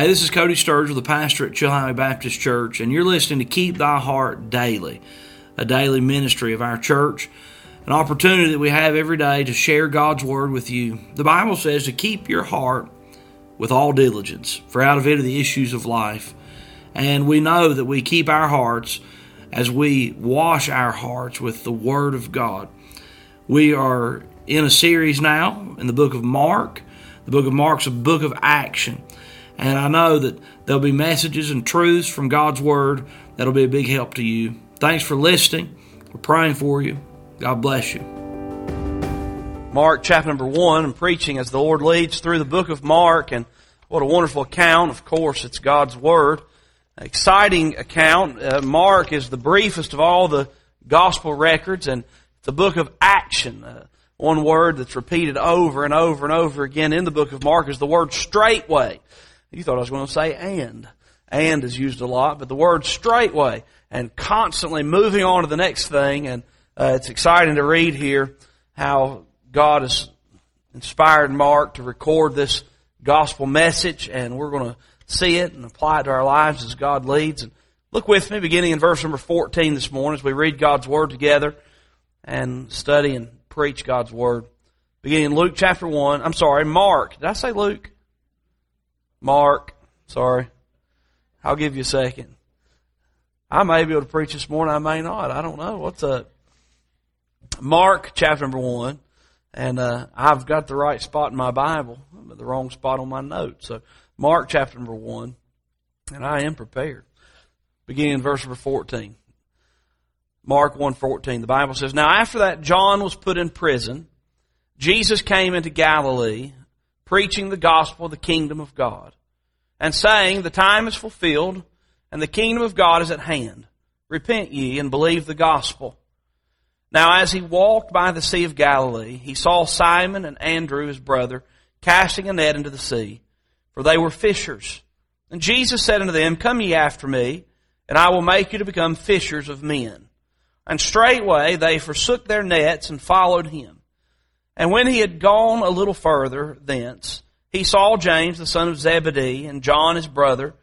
Hey, this is Cody Sturgill, the pastor at Chilhowee Baptist Church, and you're listening to Keep Thy Heart Daily, a daily ministry of our church, an opportunity that we have every day to share God's Word with you. The Bible says to keep your heart with all diligence, for out of it are the issues of life. And we know that we keep our hearts as we wash our hearts with the Word of God. We are in a series now in the book of Mark. The book of Mark's a book of action. And I know that there'll be messages and truths from God's Word that'll be a big help to you. Thanks for listening. We're praying for you. God bless you. Mark chapter number one, I'm preaching as the Lord leads through the book of Mark, and what a wonderful account. Of course, it's God's Word. Exciting account. Uh, Mark is the briefest of all the gospel records, and a book of action. Uh, one word that's repeated over and over and over again in the book of Mark is the word straightway. You thought I was going to say and. And is used a lot, but the word straightway and constantly moving on to the next thing. And uh, it's exciting to read here how God has inspired Mark to record this gospel message, and we're going to see it and apply it to our lives as God leads. And look with me, beginning in verse number 14 this morning, as we read God's Word together and study and preach God's Word. Beginning in Luke chapter 1, I'm sorry, Mark. Did I say Luke? Mark. Sorry. I'll give you a second. I may be able to preach this morning. I may not. I don't know. What's up? Mark chapter number one. And uh, I've got the right spot in my Bible, but the wrong spot on my notes. So Mark chapter number one. And I am prepared. Beginning in verse number 14. Mark 1.14. The Bible says, Now after that John was put in prison, Jesus came into Galilee preaching the gospel of the kingdom of God, and saying, The time is fulfilled, and the kingdom of God is at hand. Repent ye and believe the gospel. Now as he walked by the Sea of Galilee, he saw Simon and Andrew, his brother, casting a net into the sea, for they were fishers. And Jesus said unto them, Come ye after me, and I will make you to become fishers of men. And straightway they forsook their nets and followed him. And when he had gone a little further thence, he saw James the son of Zebedee and John his brother,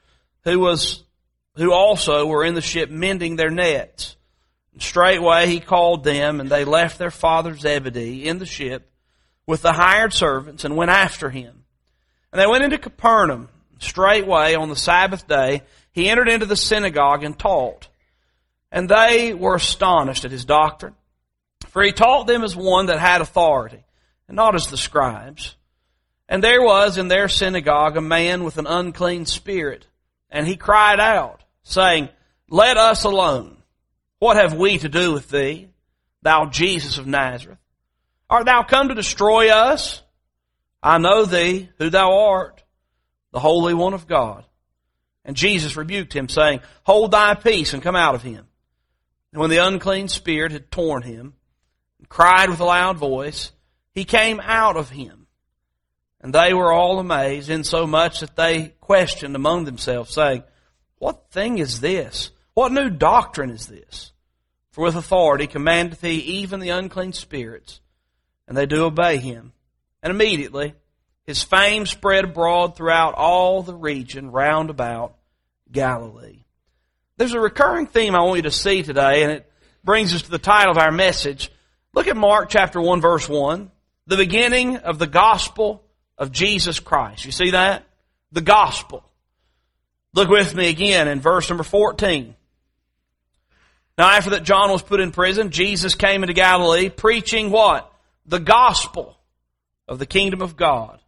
who was who also were in the ship mending their nets. And straightway he called them, and they left their father Zebedee in the ship with the hired servants and went after him. And they went into Capernaum. Straightway on the Sabbath day he entered into the synagogue and taught. And they were astonished at his doctrine, for he taught them as one that had authority and not as the scribes. And there was in their synagogue a man with an unclean spirit, and he cried out, saying, Let us alone. What have we to do with thee, thou Jesus of Nazareth? Art thou come to destroy us? I know thee, who thou art, the Holy One of God. And Jesus rebuked him, saying, Hold thy peace and come out of him. And when the unclean spirit had torn him, and cried with a loud voice, he came out of him. And they were all amazed, insomuch that they questioned among themselves, saying, What thing is this? What new doctrine is this? For with authority commandeth he even the unclean spirits, and they do obey him. And immediately his fame spread abroad throughout all the region round about Galilee. There's a recurring theme I want you to see today, and it brings us to the title of our message. Look at Mark chapter 1 verse 1 the beginning of the gospel of Jesus Christ. You see that? The gospel. Look with me again in verse number 14. Now after that John was put in prison, Jesus came into Galilee preaching what? The gospel of the kingdom of God.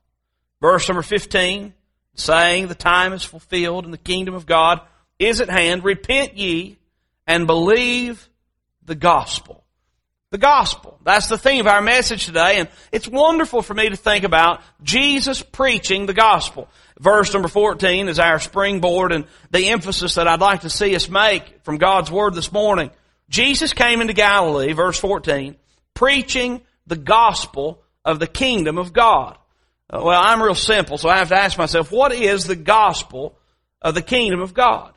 Verse number 15, saying the time is fulfilled and the kingdom of God is at hand. Repent ye and believe the gospel. The gospel. That's the theme of our message today, and it's wonderful for me to think about Jesus preaching the gospel. Verse number 14 is our springboard and the emphasis that I'd like to see us make from God's Word this morning. Jesus came into Galilee, verse 14, preaching the gospel of the kingdom of God. Uh, well, I'm real simple, so I have to ask myself, what is the gospel of the kingdom of God?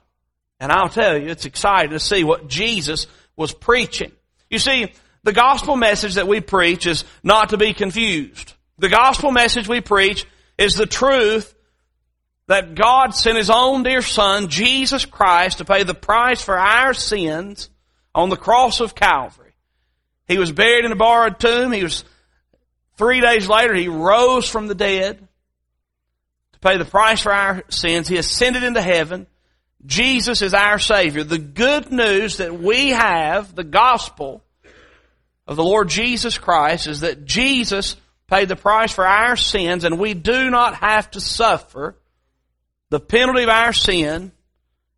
And I'll tell you, it's exciting to see what Jesus was preaching. You see, the gospel message that we preach is not to be confused. The gospel message we preach is the truth that God sent His own dear Son, Jesus Christ, to pay the price for our sins on the cross of Calvary. He was buried in a borrowed tomb. He was, three days later, He rose from the dead to pay the price for our sins. He ascended into heaven. Jesus is our Savior. The good news that we have, the gospel of the Lord Jesus Christ, is that Jesus paid the price for our sins and we do not have to suffer the penalty of our sin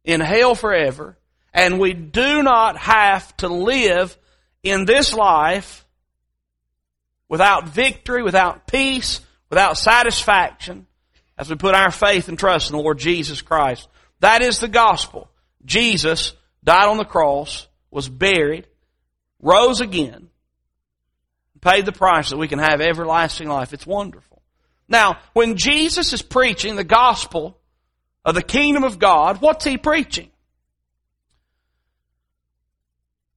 in hell forever and we do not have to live in this life without victory, without peace, without satisfaction as we put our faith and trust in the Lord Jesus Christ. That is the gospel. Jesus died on the cross, was buried, rose again, paid the price that we can have everlasting life. It's wonderful. Now, when Jesus is preaching the gospel of the kingdom of God, what's he preaching?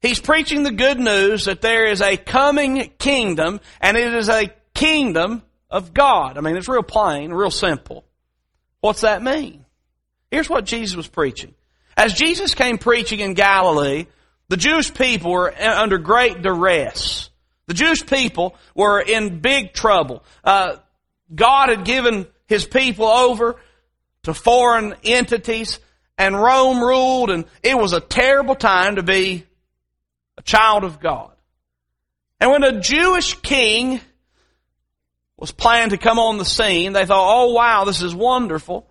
He's preaching the good news that there is a coming kingdom and it is a kingdom of God. I mean, it's real plain, real simple. What's that mean? Here's what Jesus was preaching. As Jesus came preaching in Galilee, the Jewish people were under great duress. The Jewish people were in big trouble. Uh, God had given His people over to foreign entities and Rome ruled and it was a terrible time to be a child of God. And when a Jewish king was planned to come on the scene, they thought, oh wow, this is wonderful.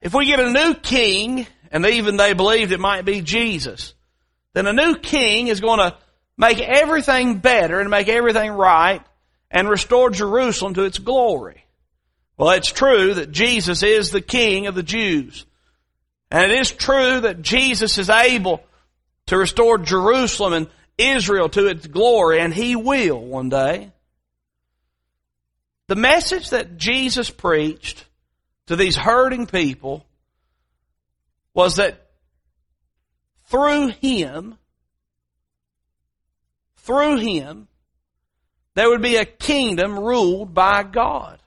If we get a new king, and even they believed it might be Jesus, then a new king is going to make everything better and make everything right and restore Jerusalem to its glory. Well, it's true that Jesus is the king of the Jews. And it is true that Jesus is able to restore Jerusalem and Israel to its glory, and He will one day. The message that Jesus preached to these hurting people was that through Him, through Him, there would be a kingdom ruled by God.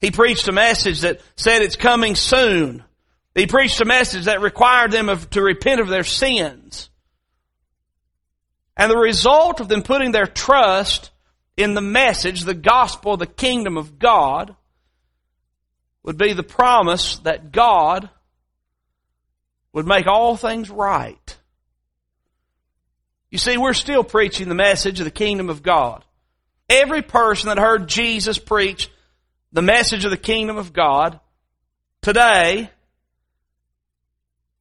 He preached a message that said it's coming soon. He preached a message that required them of, to repent of their sins. And the result of them putting their trust in the message, the gospel, the kingdom of God, would be the promise that God would make all things right. You see, we're still preaching the message of the kingdom of God. Every person that heard Jesus preach the message of the kingdom of God today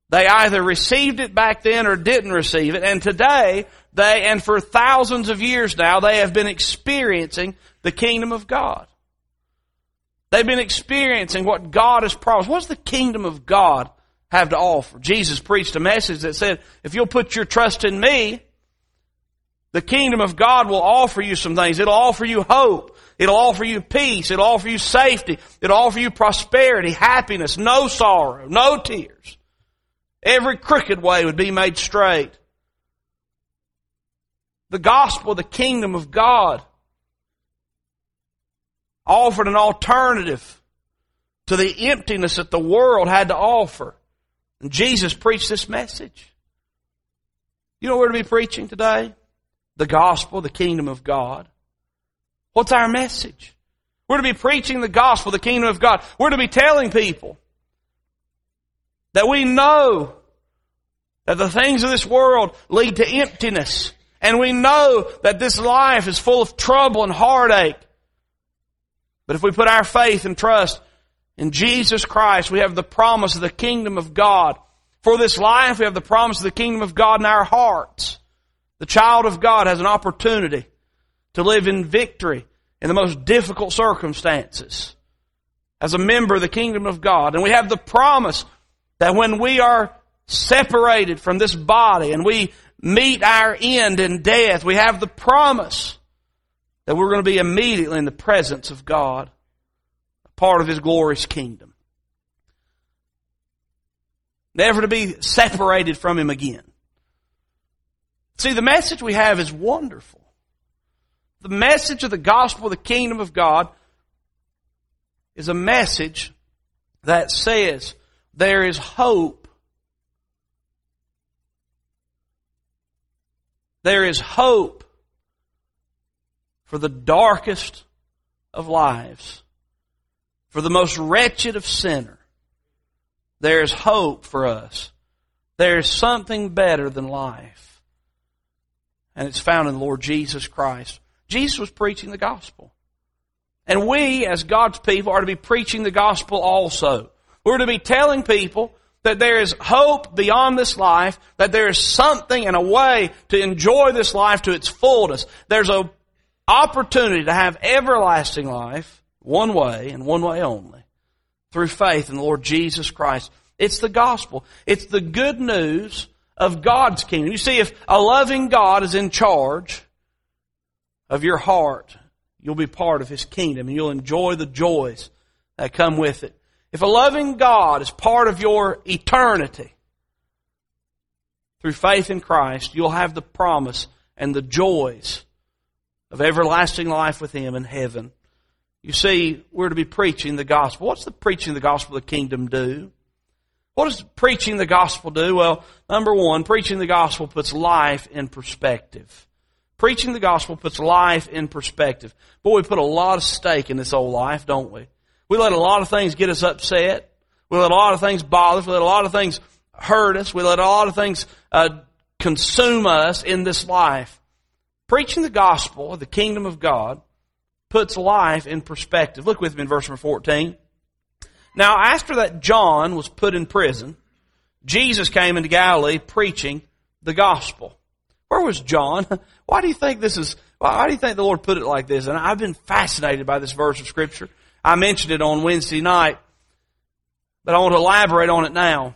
they either received it back then or didn't receive it. And today, they, and for thousands of years now, they have been experiencing the kingdom of God. They've been experiencing what God has promised. What does the kingdom of God have to offer? Jesus preached a message that said, if you'll put your trust in me, the kingdom of God will offer you some things. It'll offer you hope. It'll offer you peace. It'll offer you safety. It'll offer you prosperity, happiness, no sorrow, no tears. Every crooked way would be made straight. The gospel, the kingdom of God, offered an alternative to the emptiness that the world had to offer. And Jesus preached this message. You know where to be preaching today? The gospel, the kingdom of God. What's our message? We're to be preaching the gospel, the kingdom of God. We're to be telling people that we know that the things of this world lead to emptiness. And we know that this life is full of trouble and heartache. But if we put our faith and trust in Jesus Christ, we have the promise of the kingdom of God. For this life, we have the promise of the kingdom of God in our hearts. The child of God has an opportunity to live in victory in the most difficult circumstances as a member of the kingdom of God. And we have the promise that when we are separated from this body and we meet our end in death, we have the promise that we're going to be immediately in the presence of God, a part of His glorious kingdom. Never to be separated from Him again. See, the message we have is wonderful. The message of the gospel of the kingdom of God is a message that says there is hope. There is hope for the darkest of lives, for the most wretched of sinners. There is hope for us. There is something better than life. And it's found in the Lord Jesus Christ. Jesus was preaching the gospel. And we, as God's people, are to be preaching the gospel also. We're to be telling people that there is hope beyond this life, that there is something and a way to enjoy this life to its fullness. There's an opportunity to have everlasting life one way and one way only through faith in the Lord Jesus Christ. It's the gospel. It's the good news of God's kingdom. You see, if a loving God is in charge of your heart, you'll be part of His kingdom and you'll enjoy the joys that come with it. If a loving God is part of your eternity, through faith in Christ, you'll have the promise and the joys of everlasting life with Him in heaven. You see, we're to be preaching the gospel. What's the preaching of the gospel of the kingdom do? What does preaching the gospel do? Well, number one, preaching the gospel puts life in perspective. Preaching the gospel puts life in perspective. Boy, we put a lot of stake in this old life, don't we? We let a lot of things get us upset. We let a lot of things bother us. We let a lot of things hurt us. We let a lot of things uh, consume us in this life. Preaching the gospel the kingdom of God puts life in perspective. Look with me in verse number 14. Now, after that John was put in prison, Jesus came into Galilee preaching the gospel. Where was John? Why do you think this is, why do you think the Lord put it like this? And I've been fascinated by this verse of scripture. I mentioned it on Wednesday night, but I want to elaborate on it now.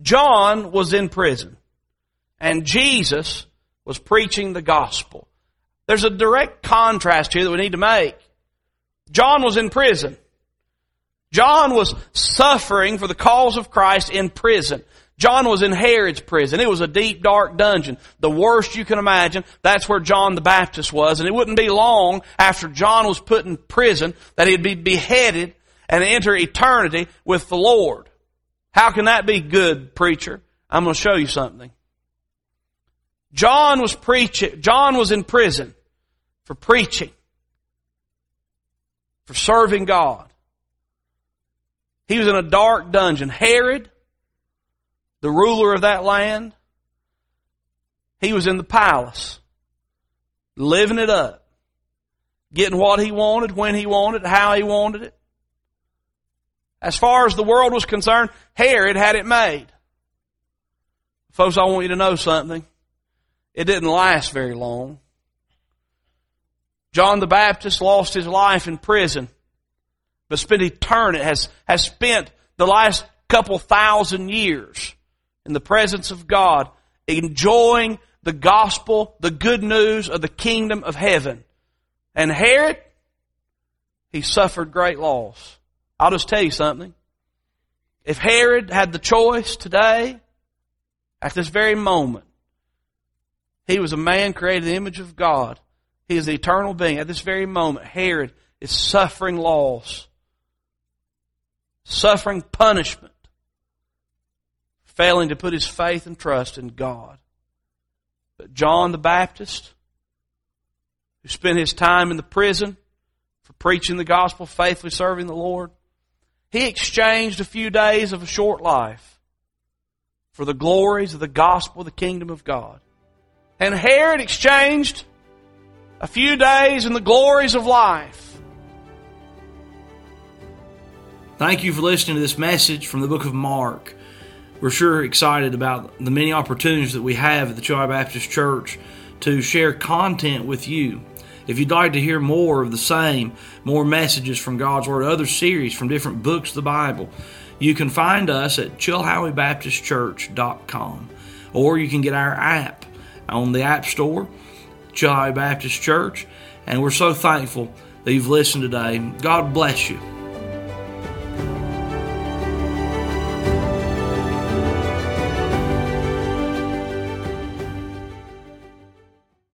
John was in prison and Jesus was preaching the gospel. There's a direct contrast here that we need to make. John was in prison. John was suffering for the cause of Christ in prison. John was in Herod's prison. It was a deep, dark dungeon. The worst you can imagine. That's where John the Baptist was. And it wouldn't be long after John was put in prison that he'd be beheaded and enter eternity with the Lord. How can that be good, preacher? I'm going to show you something. John was preaching, John was in prison for preaching, for serving God. He was in a dark dungeon. Herod, the ruler of that land, he was in the palace, living it up, getting what he wanted, when he wanted, how he wanted it. As far as the world was concerned, Herod had it made. Folks, I want you to know something. It didn't last very long. John the Baptist lost his life in prison, but spent eternity, has, has spent the last couple thousand years in the presence of God, enjoying the gospel, the good news of the kingdom of heaven. And Herod, he suffered great loss. I'll just tell you something. If Herod had the choice today, at this very moment, he was a man created in the image of God. He is the eternal being. At this very moment, Herod is suffering loss, suffering punishment, failing to put his faith and trust in God. But John the Baptist, who spent his time in the prison for preaching the gospel, faithfully serving the Lord, he exchanged a few days of a short life for the glories of the gospel, of the kingdom of God. And Herod exchanged a few days in the glories of life. Thank you for listening to this message from the book of Mark. We're sure excited about the many opportunities that we have at the Chilhowee Baptist Church to share content with you. If you'd like to hear more of the same, more messages from God's Word, other series from different books of the Bible, you can find us at chilhoweebaptistchurch.com or you can get our app on the App Store, Chilhowee Baptist Church, and we're so thankful that you've listened today. God bless you.